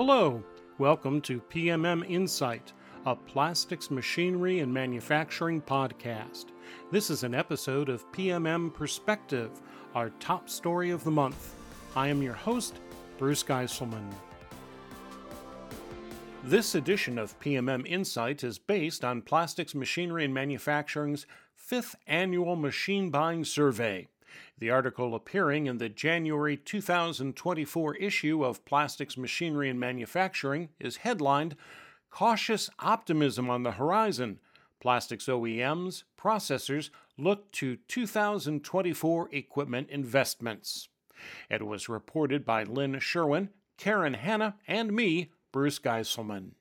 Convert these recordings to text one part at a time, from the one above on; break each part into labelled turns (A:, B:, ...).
A: Hello, welcome to PMM Insight, a plastics machinery and manufacturing podcast. This is an episode of PMM Perspective, our top story of the month. I am your host, Bruce Geiselman. This edition of PMM Insight is based on Plastics Machinery and Manufacturing's fifth annual machine buying survey. The article appearing in the January 2024 issue of Plastics Machinery and Manufacturing is headlined Cautious Optimism on the Horizon. Plastics OEMs, processors look to 2024 equipment investments. It was reported by Lynn Sherwin, Karen Hanna, and me, Bruce Geiselman.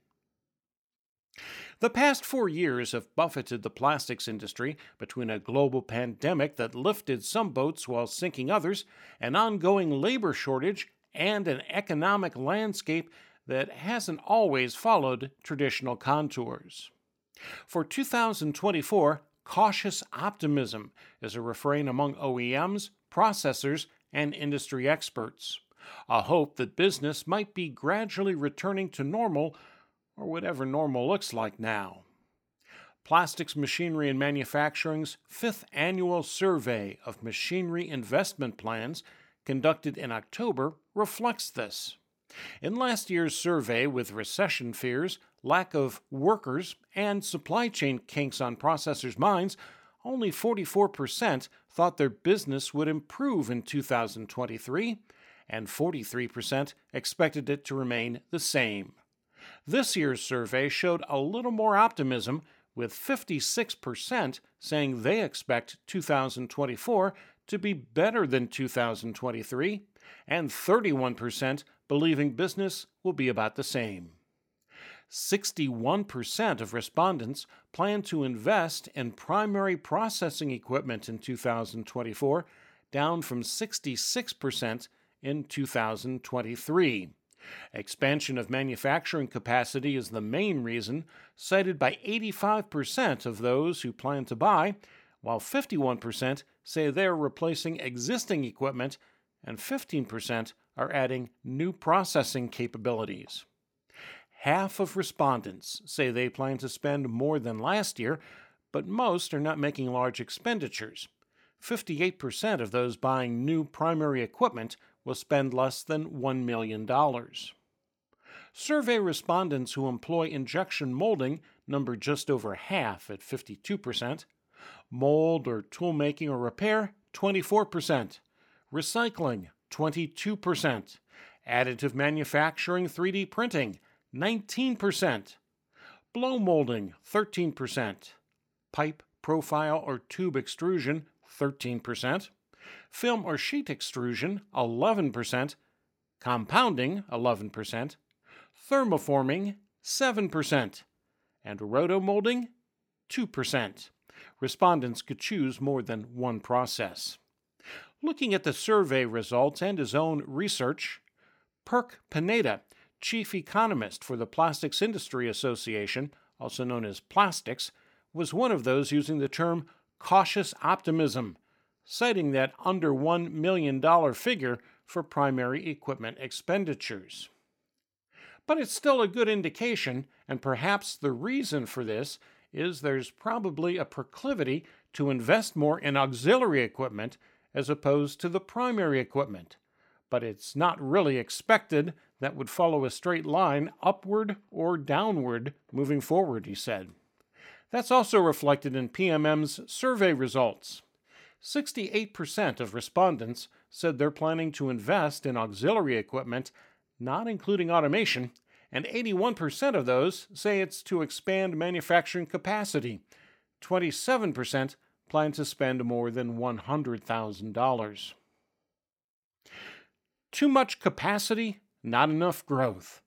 A: The past four years have buffeted the plastics industry between a global pandemic that lifted some boats while sinking others, an ongoing labor shortage, and an economic landscape that hasn't always followed traditional contours. For 2024, cautious optimism is a refrain among OEMs, processors, and industry experts. A hope that business might be gradually returning to normal or whatever normal looks like now. Plastics Machinery and Manufacturing's fifth annual survey of machinery investment plans, conducted in October, reflects this. In last year's survey, with recession fears, lack of workers, and supply chain kinks on processors' minds, only 44% thought their business would improve in 2023, and 43% expected it to remain the same. This year's survey showed a little more optimism, with 56% saying they expect 2024 to be better than 2023, and 31% believing business will be about the same. 61% of respondents plan to invest in primary processing equipment in 2024, down from 66% in 2023. Expansion of manufacturing capacity is the main reason, cited by 85% of those who plan to buy, while 51% say they are replacing existing equipment and 15% are adding new processing capabilities. Half of respondents say they plan to spend more than last year, but most are not making large expenditures. 58% of those buying new primary equipment will spend less than $1 million. Survey respondents who employ injection molding number just over half at 52%, mold or tool making or repair 24%, recycling 22%, additive manufacturing 3D printing 19%, blow molding 13%, pipe, profile, or tube extrusion 13%, film or sheet extrusion 11%, compounding 11%, thermoforming 7%, and rotomolding 2%. Respondents could choose more than one process. Looking at the survey results and his own research, Perc Pineda, chief economist for the Plastics Industry Association, also known as Plastics, was one of those using the term cautious optimism citing that under $1 million figure for primary equipment expenditures. But it's still a good indication, and perhaps the reason for this is there's probably a proclivity to invest more in auxiliary equipment as opposed to the primary equipment. But it's not really expected that would follow a straight line upward or downward moving forward, he said. That's also reflected in PMM's survey results. 68% of respondents said they're planning to invest in auxiliary equipment, not including automation, and 81% of those say it's to expand manufacturing capacity. 27% plan to spend more than $100,000. Too much capacity, not enough growth.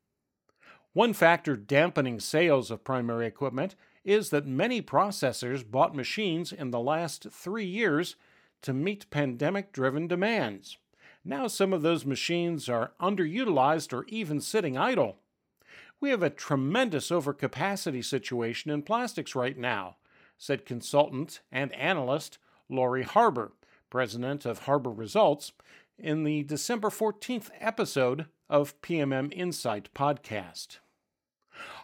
A: One factor dampening sales of primary equipment is that many processors bought machines in the last three years to meet pandemic driven demands. Now some of those machines are underutilized or even sitting idle. We have a tremendous overcapacity situation in plastics right now, said consultant and analyst Laurie Harbour, president of Harbour Results, in the December 14th episode of PMM Insight podcast.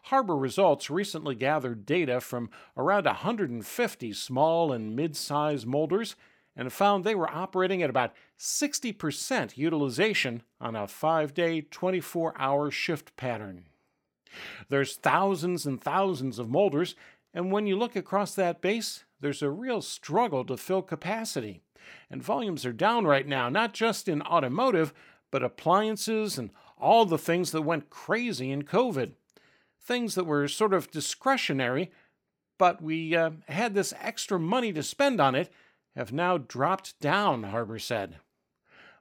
A: Harbour Results recently gathered data from around 150 small and mid sized molders and found they were operating at about 60% utilization on a five day, 24 hour shift pattern. There's thousands and thousands of molders, and when you look across that base, there's a real struggle to fill capacity. And volumes are down right now, not just in automotive, but appliances and all the things that went crazy in COVID. Things that were sort of discretionary, but we uh, had this extra money to spend on it, have now dropped down, Harbour said.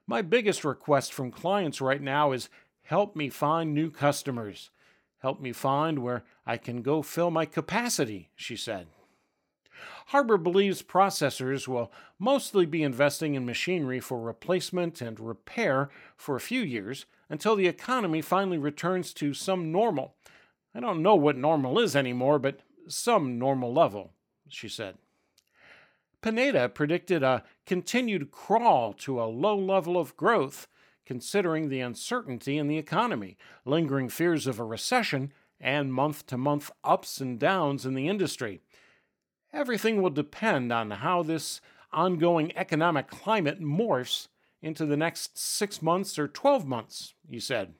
A: My biggest request from clients right now is help me find new customers. Help me find where I can go fill my capacity, she said. Harbour believes processors will mostly be investing in machinery for replacement and repair for a few years until the economy finally returns to some normal. I don't know what normal is anymore, but some normal level, she said. Pineda predicted a continued crawl to a low level of growth, considering the uncertainty in the economy, lingering fears of a recession, and month to month ups and downs in the industry. Everything will depend on how this ongoing economic climate morphs into the next six months or 12 months, he said.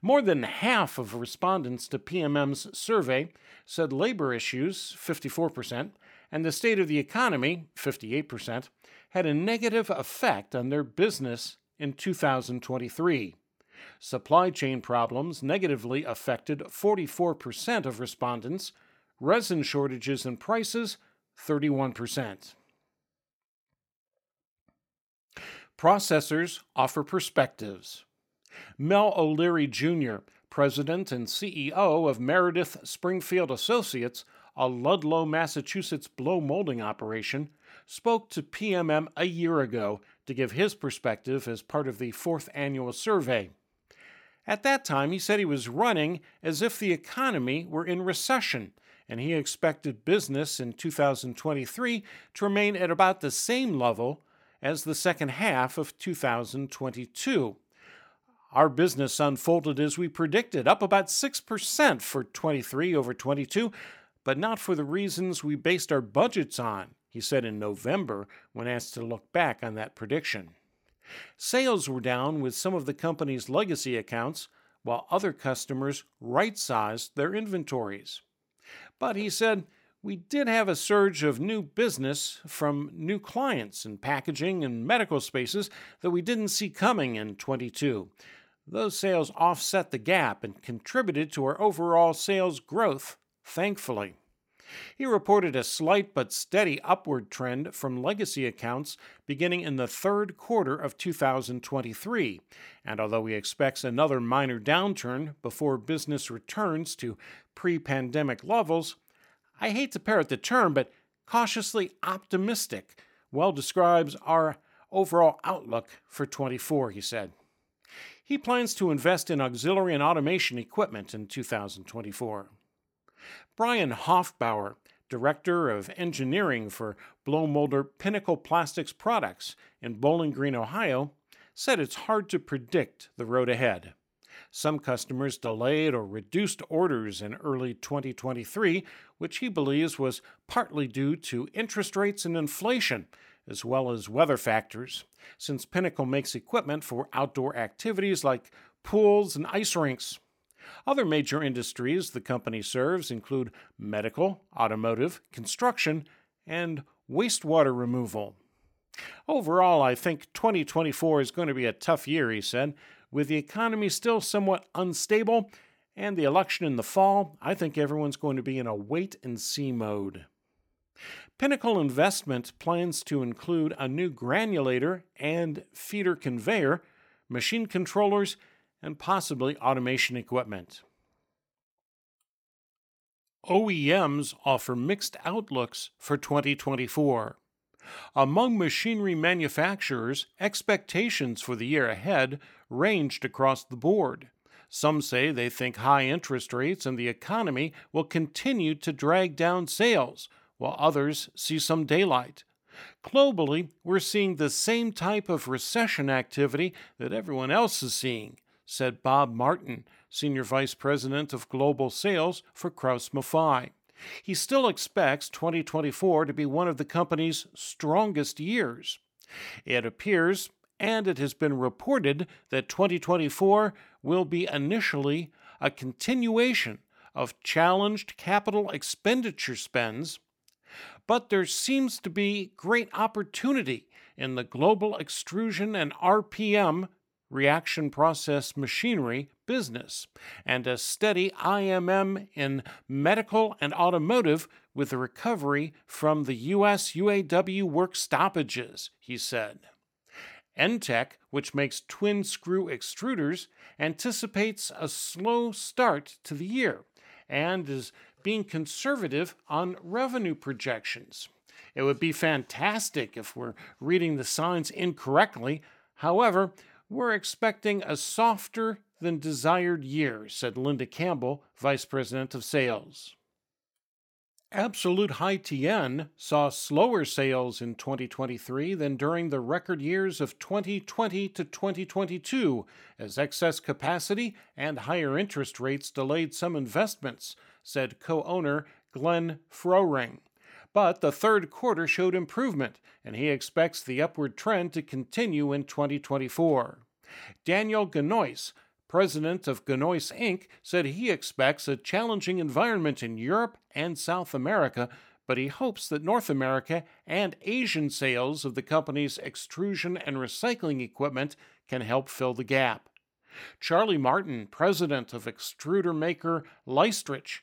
A: More than half of respondents to PMM's survey said labor issues, 54%, and the state of the economy, 58%, had a negative effect on their business in 2023. Supply chain problems negatively affected 44% of respondents, resin shortages and prices, 31%. Processors offer perspectives. Mel O'Leary Jr., President and CEO of Meredith Springfield Associates, a Ludlow, Massachusetts blow molding operation, spoke to PMM a year ago to give his perspective as part of the fourth annual survey. At that time, he said he was running as if the economy were in recession, and he expected business in 2023 to remain at about the same level as the second half of 2022. Our business unfolded as we predicted, up about 6% for 23 over 22, but not for the reasons we based our budgets on, he said in November when asked to look back on that prediction. Sales were down with some of the company's legacy accounts, while other customers right sized their inventories. But he said, we did have a surge of new business from new clients in packaging and medical spaces that we didn't see coming in 22. Those sales offset the gap and contributed to our overall sales growth, thankfully. He reported a slight but steady upward trend from legacy accounts beginning in the third quarter of 2023, and although he expects another minor downturn before business returns to pre pandemic levels, I hate to parrot the term, but cautiously optimistic well describes our overall outlook for 24, he said. He plans to invest in auxiliary and automation equipment in 2024. Brian Hoffbauer, Director of Engineering for blow molder Pinnacle Plastics Products in Bowling Green, Ohio, said it's hard to predict the road ahead. Some customers delayed or reduced orders in early 2023, which he believes was partly due to interest rates and inflation, as well as weather factors, since Pinnacle makes equipment for outdoor activities like pools and ice rinks. Other major industries the company serves include medical, automotive, construction, and wastewater removal. Overall, I think 2024 is going to be a tough year, he said. With the economy still somewhat unstable and the election in the fall, I think everyone's going to be in a wait and see mode. Pinnacle Investment plans to include a new granulator and feeder conveyor, machine controllers, and possibly automation equipment. OEMs offer mixed outlooks for 2024. Among machinery manufacturers, expectations for the year ahead ranged across the board. Some say they think high interest rates and the economy will continue to drag down sales, while others see some daylight. Globally, we're seeing the same type of recession activity that everyone else is seeing said Bob Martin, Senior Vice President of Global Sales for Krauss Maffei. He still expects 2024 to be one of the company's strongest years. It appears, and it has been reported, that 2024 will be initially a continuation of challenged capital expenditure spends, but there seems to be great opportunity in the global extrusion and RPM reaction process machinery business, and a steady IMM in medical and automotive with the recovery from the U.S. UAW work stoppages, he said. Entek, which makes twin screw extruders, anticipates a slow start to the year and is being conservative on revenue projections. It would be fantastic if we're reading the signs incorrectly. However, we're expecting a softer than desired year, said Linda Campbell, Vice President of Sales. Absolute Haitian saw slower sales in 2023 than during the record years of 2020 to 2022, as excess capacity and higher interest rates delayed some investments, said co owner Glenn Frohring. But the third quarter showed improvement, and he expects the upward trend to continue in 2024. Daniel Gneuss, president of Gneuss Inc., said he expects a challenging environment in Europe and South America, but he hopes that North America and Asian sales of the company's extrusion and recycling equipment can help fill the gap. Charlie Martin, president of extruder maker Leistritz,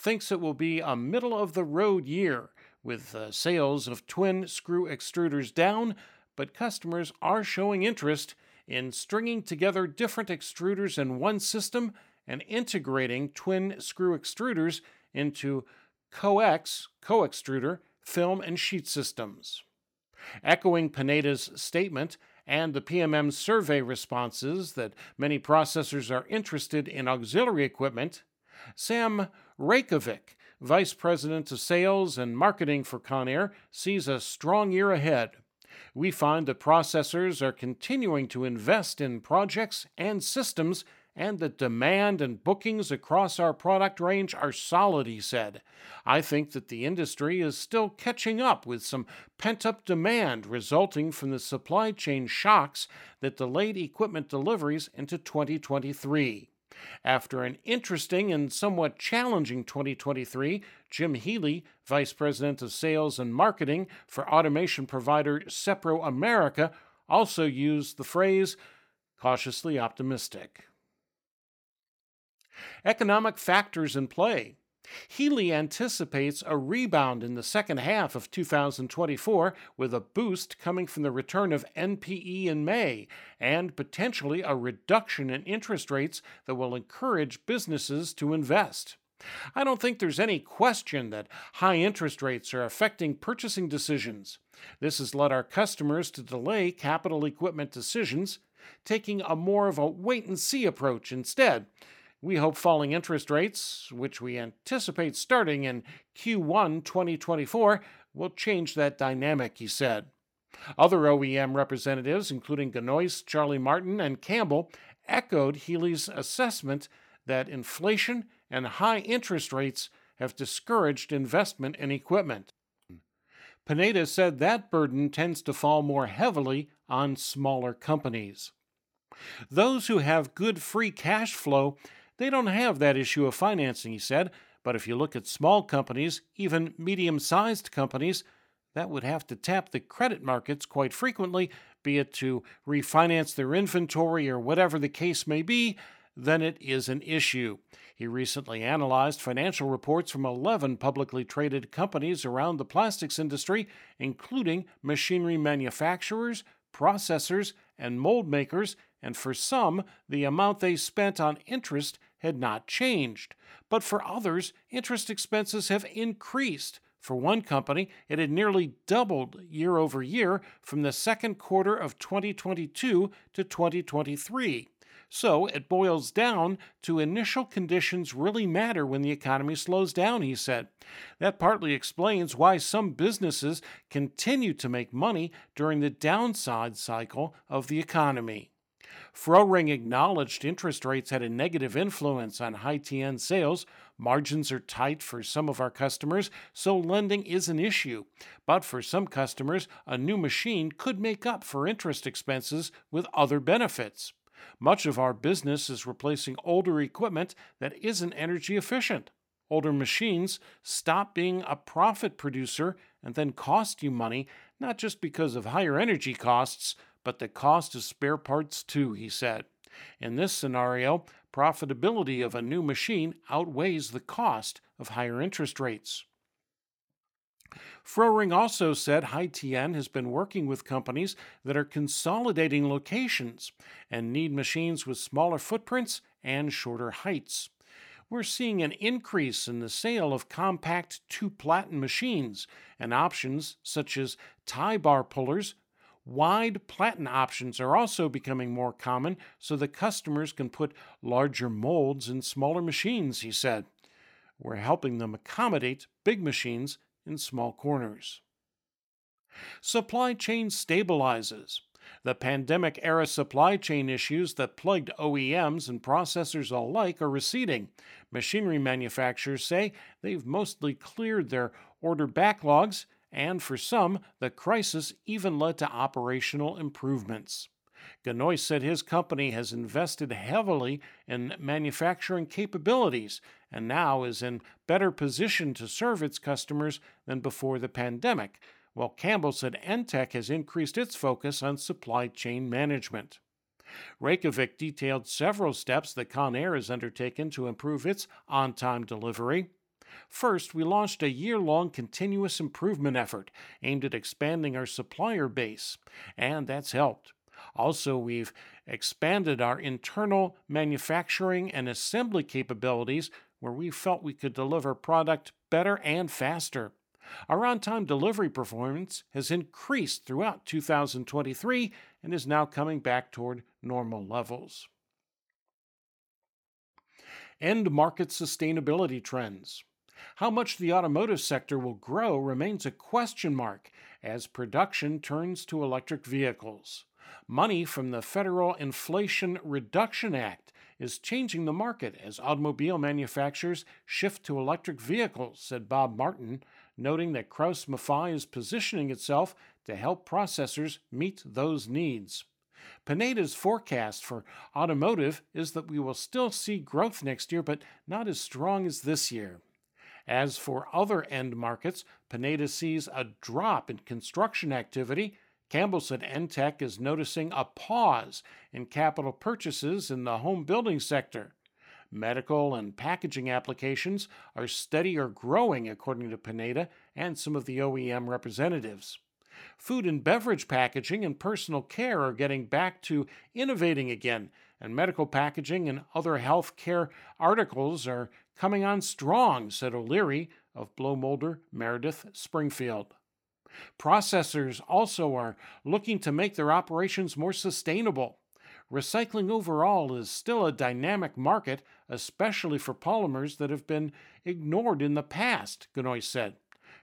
A: thinks it will be a middle of the road year with uh, sales of twin screw extruders down, but customers are showing interest in stringing together different extruders in one system and integrating twin screw extruders into coex, co-extruder, film and sheet systems. Echoing Pineda's statement and the PMM survey responses that many processors are interested in auxiliary equipment, Sam Rajkovic, Vice President of Sales and Marketing for Conair, sees a strong year ahead. We find that processors are continuing to invest in projects and systems and that demand and bookings across our product range are solid, he said. I think that the industry is still catching up with some pent up demand resulting from the supply chain shocks that delayed equipment deliveries into 2023. After an interesting and somewhat challenging 2023, Jim Healy, Vice President of Sales and Marketing for automation provider Sepro America, also used the phrase cautiously optimistic. Economic factors in play. Healy anticipates a rebound in the second half of 2024 with a boost coming from the return of NPE in May and potentially a reduction in interest rates that will encourage businesses to invest. I don't think there's any question that high interest rates are affecting purchasing decisions. This has led our customers to delay capital equipment decisions, taking a more of a wait and see approach instead we hope falling interest rates, which we anticipate starting in Q1 2024, will change that dynamic, he said. Other OEM representatives, including Gneuss, Charlie Martin, and Campbell, echoed Healy's assessment that inflation and high interest rates have discouraged investment in equipment. Pineda said that burden tends to fall more heavily on smaller companies. Those who have good free cash flow they don't have that issue of financing, he said, but if you look at small companies, even medium sized companies, that would have to tap the credit markets quite frequently, be it to refinance their inventory or whatever the case may be, then it is an issue. He recently analyzed financial reports from 11 publicly traded companies around the plastics industry, including machinery manufacturers, processors, and mold makers, and for some, the amount they spent on interest had not changed, but for others, interest expenses have increased. For one company, it had nearly doubled year over year from the second quarter of 2022 to 2023. So it boils down to initial conditions really matter when the economy slows down, he said. That partly explains why some businesses continue to make money during the downside cycle of the economy. Frohring acknowledged interest rates had a negative influence on Haitian sales. Margins are tight for some of our customers, so lending is an issue. But for some customers, a new machine could make up for interest expenses with other benefits. Much of our business is replacing older equipment that isn't energy efficient. Older machines stop being a profit producer and then cost you money, not just because of higher energy costs, but the cost of spare parts too, he said. In this scenario, profitability of a new machine outweighs the cost of higher interest rates. Frohring also said Haitian has been working with companies that are consolidating locations and need machines with smaller footprints and shorter heights. We're seeing an increase in the sale of compact two platen machines and options such as tie bar pullers Wide platen options are also becoming more common so that customers can put larger molds in smaller machines, he said. We're helping them accommodate big machines in small corners. Supply chain stabilizes. The pandemic era supply chain issues that plagued OEMs and processors alike are receding. Machinery manufacturers say they've mostly cleared their order backlogs and for some, the crisis even led to operational improvements. Gneuss said his company has invested heavily in manufacturing capabilities and now is in better position to serve its customers than before the pandemic, while Campbell said Entek has increased its focus on supply chain management. Rajkovic detailed several steps that Conair has undertaken to improve its on time delivery. First, we launched a year long continuous improvement effort aimed at expanding our supplier base, and that's helped. Also, we've expanded our internal manufacturing and assembly capabilities where we felt we could deliver product better and faster. Our on time delivery performance has increased throughout 2023 and is now coming back toward normal levels. End market sustainability trends. How much the automotive sector will grow remains a question mark as production turns to electric vehicles. Money from the Federal Inflation Reduction Act is changing the market as automobile manufacturers shift to electric vehicles, said Bob Martin, noting that Krauss Maffei is positioning itself to help processors meet those needs. Pineda's forecast for automotive is that we will still see growth next year, but not as strong as this year. As for other end markets, Pineda sees a drop in construction activity. Campbell said Entek is noticing a pause in capital purchases in the home building sector. Medical and packaging applications are steady or growing, according to Pineda and some of the OEM representatives. Food and beverage packaging and personal care are getting back to innovating again, and medical packaging and other health care articles are coming on strong, said O'Leary of Blow Moldor, Meredith, Springfield. Processors also are looking to make their operations more sustainable. Recycling overall is still a dynamic market, especially for polymers that have been ignored in the past, Gneuss said.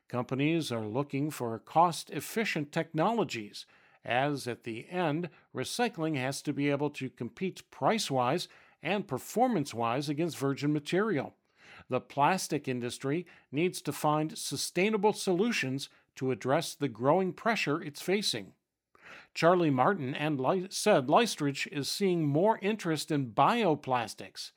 A: Companies are looking for cost efficient technologies, as at the end, recycling has to be able to compete price wise and performance wise against virgin material the plastic industry needs to find sustainable solutions to address the growing pressure it's facing. Charlie Martin and Ly- said Leistritz is seeing more interest in bioplastics.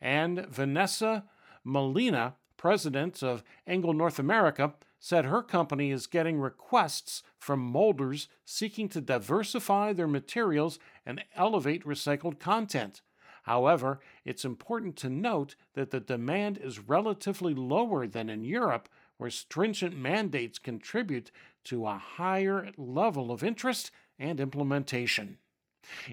A: And Vanessa Molina, president of Engel North America, said her company is getting requests from molders seeking to diversify their materials and elevate recycled content. However, it's important to note that the demand is relatively lower than in Europe, where stringent mandates contribute to a higher level of interest and implementation.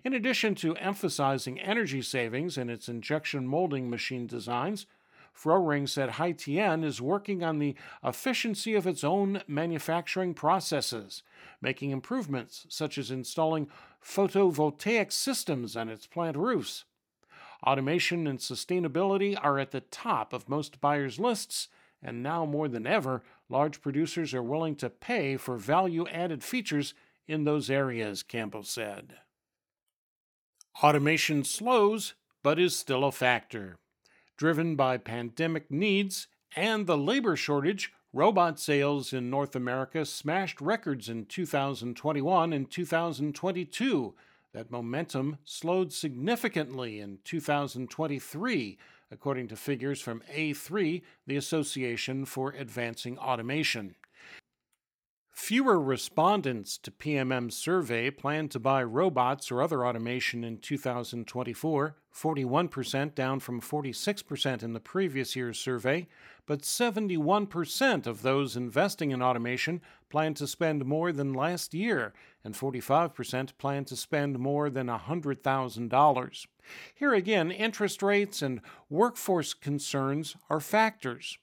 A: In addition to emphasizing energy savings in its injection molding machine designs, Frohring said Haitian is working on the efficiency of its own manufacturing processes, making improvements such as installing photovoltaic systems on its plant roofs. Automation and sustainability are at the top of most buyers' lists, and now more than ever, large producers are willing to pay for value added features in those areas, Campbell said. Automation slows, but is still a factor. Driven by pandemic needs and the labor shortage, robot sales in North America smashed records in 2021 and 2022. That momentum slowed significantly in 2023, according to figures from A3, the Association for Advancing Automation. Fewer respondents to PMM's survey plan to buy robots or other automation in 2024, 41% down from 46% in the previous year's survey, but 71% of those investing in automation plan to spend more than last year, and 45% plan to spend more than $100,000. Here again, interest rates and workforce concerns are factors.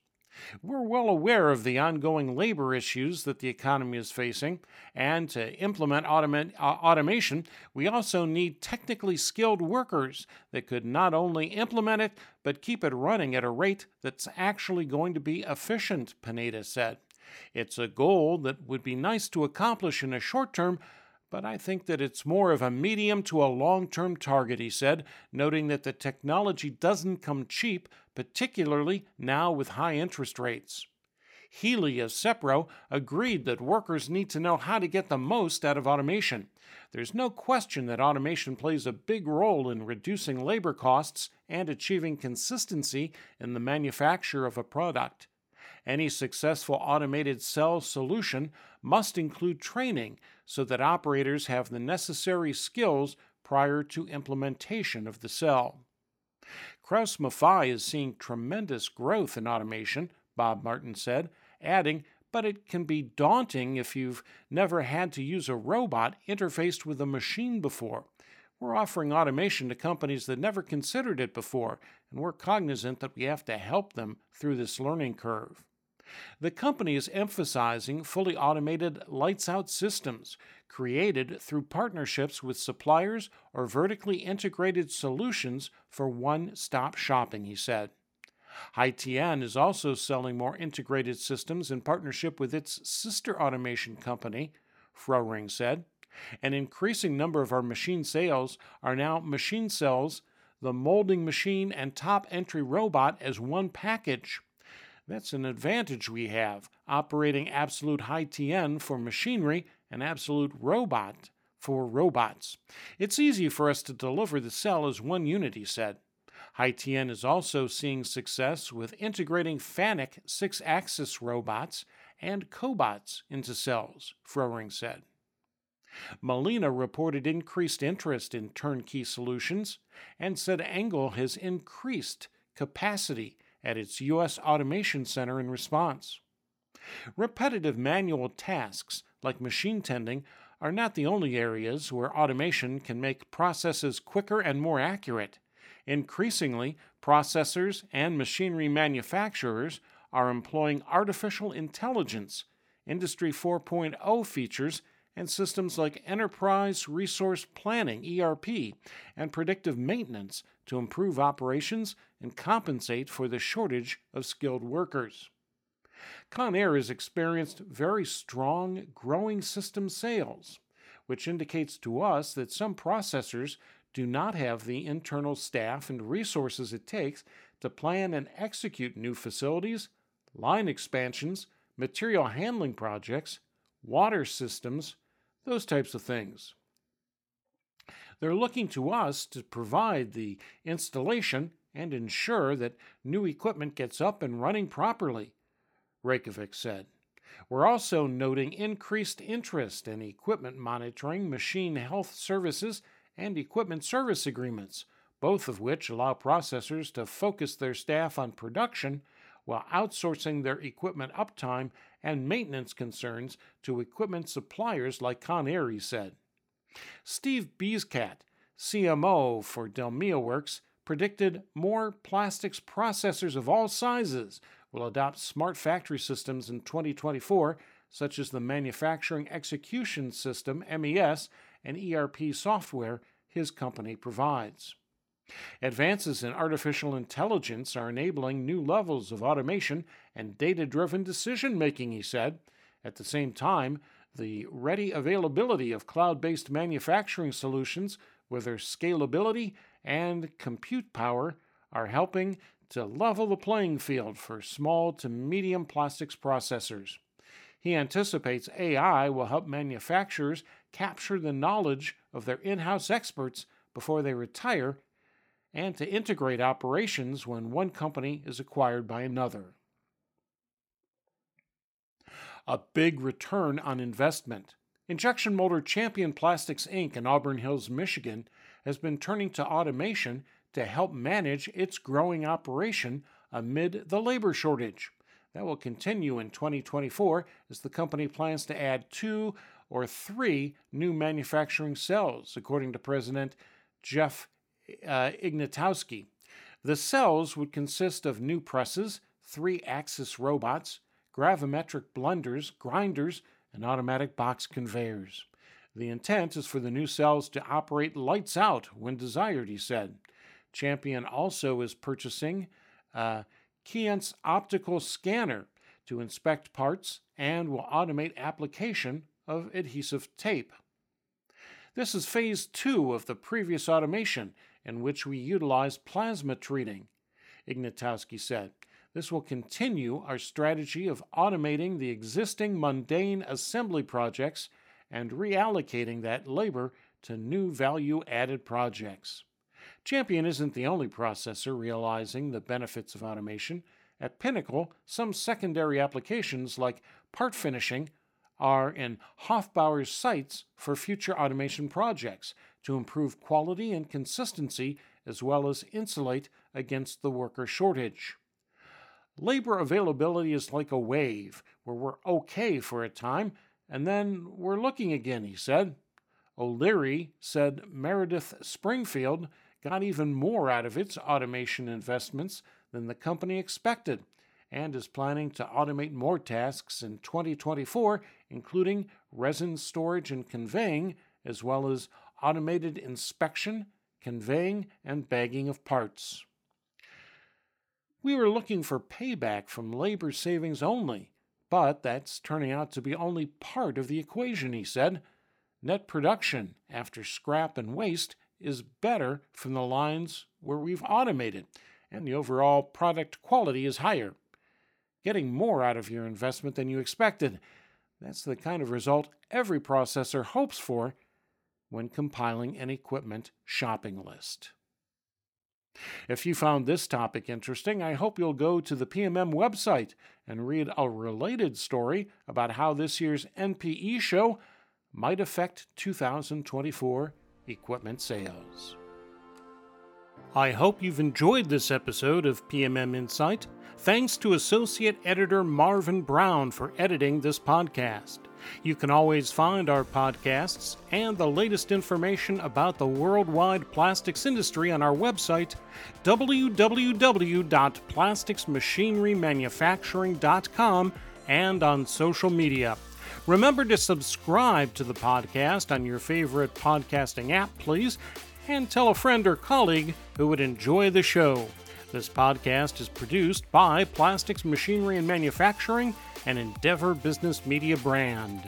A: We're well aware of the ongoing labor issues that the economy is facing, and to implement automa- uh, automation, we also need technically skilled workers that could not only implement it, but keep it running at a rate that's actually going to be efficient, Pineda said. It's a goal that would be nice to accomplish in a short term, but I think that it's more of a medium to a long term target, he said, noting that the technology doesn't come cheap, particularly now with high interest rates. Healy of Sepro agreed that workers need to know how to get the most out of automation. There's no question that automation plays a big role in reducing labor costs and achieving consistency in the manufacture of a product. Any successful automated cell solution must include training so that operators have the necessary skills prior to implementation of the cell. Krauss Maffei is seeing tremendous growth in automation, Bob Martin said, adding, but it can be daunting if you've never had to use a robot interfaced with a machine before. We're offering automation to companies that never considered it before, and we're cognizant that we have to help them through this learning curve. The company is emphasizing fully automated lights out systems created through partnerships with suppliers or vertically integrated solutions for one stop shopping, he said. Haitian is also selling more integrated systems in partnership with its sister automation company, Frohring said. An increasing number of our machine sales are now machine cells, the molding machine, and top entry robot as one package. That's an advantage we have, operating absolute Haitian for machinery and absolute robot for robots. It's easy for us to deliver the cell as one unit, he said. Haitian is also seeing success with integrating FANUC six axis robots and cobots into cells, Frohring said. Molina reported increased interest in turnkey solutions and said Engel has increased capacity at its U.S. Automation Center in response. Repetitive manual tasks, like machine tending, are not the only areas where automation can make processes quicker and more accurate. Increasingly, processors and machinery manufacturers are employing artificial intelligence, Industry 4.0 features, and systems like Enterprise Resource Planning, ERP, and predictive maintenance to improve operations and compensate for the shortage of skilled workers. Conair has experienced very strong growing system sales, which indicates to us that some processors do not have the internal staff and resources it takes to plan and execute new facilities, line expansions, material handling projects, water systems, those types of things. They're looking to us to provide the installation and ensure that new equipment gets up and running properly, Rajkovic said. We're also noting increased interest in equipment monitoring, machine health services, and equipment service agreements, both of which allow processors to focus their staff on production while outsourcing their equipment uptime and maintenance concerns to equipment suppliers like Conair, he said. Steve Bieszczat, CMO for Delmia Works, predicted more plastics processors of all sizes will adopt smart factory systems in 2024, such as the Manufacturing Execution System, MES, and ERP software his company provides. Advances in artificial intelligence are enabling new levels of automation and data driven decision making, he said. At the same time, the ready availability of cloud based manufacturing solutions with their scalability and compute power, are helping to level the playing field for small to medium plastics processors. He anticipates AI will help manufacturers capture the knowledge of their in house experts before they retire and to integrate operations when one company is acquired by another. A big return on investment. Injection molded Champion Plastics Inc. in Auburn Hills, Michigan has been turning to automation to help manage its growing operation amid the labor shortage. That will continue in 2024 as the company plans to add two or three new manufacturing cells, according to President Jeff uh, Ignatowski. The cells would consist of new presses, three axis robots, gravimetric blenders, grinders, and automatic box conveyors. The intent is for the new cells to operate lights out when desired, he said. Champion also is purchasing uh, a Keyence optical scanner to inspect parts and will automate application of adhesive tape. This is phase two of the previous automation in which we utilized plasma treating, Ignatowski said. This will continue our strategy of automating the existing mundane assembly projects and reallocating that labor to new value added projects. Champion isn't the only processor realizing the benefits of automation. At Pinnacle, some secondary applications like part finishing are in Hofbauer's sights for future automation projects to improve quality and consistency as well as insulate against the worker shortage. Labor availability is like a wave where we're okay for a time and then we're looking again, he said. O'Leary said Meredith Springfield got even more out of its automation investments than the company expected and is planning to automate more tasks in 2024, including resin storage and conveying, as well as automated inspection, conveying, and bagging of parts. We were looking for payback from labor savings only, but that's turning out to be only part of the equation, he said. Net production, after scrap and waste, is better from the lines where we've automated, and the overall product quality is higher. Getting more out of your investment than you expected. That's the kind of result every processor hopes for when compiling an equipment shopping list. If you found this topic interesting, I hope you'll go to the PMM website and read a related story about how this year's NPE show might affect 2024 equipment sales. I hope you've enjoyed this episode of PMM Insight. Thanks to Associate Editor Marvin Brown for editing this podcast. You can always find our podcasts and the latest information about the worldwide plastics industry on our website, www.plasticsmachinerymanufacturing.com, and on social media. Remember to subscribe to the podcast on your favorite podcasting app, please, and tell a friend or colleague who would enjoy the show. This podcast is produced by Plastics Machinery and Manufacturing, an Endeavor Business Media brand.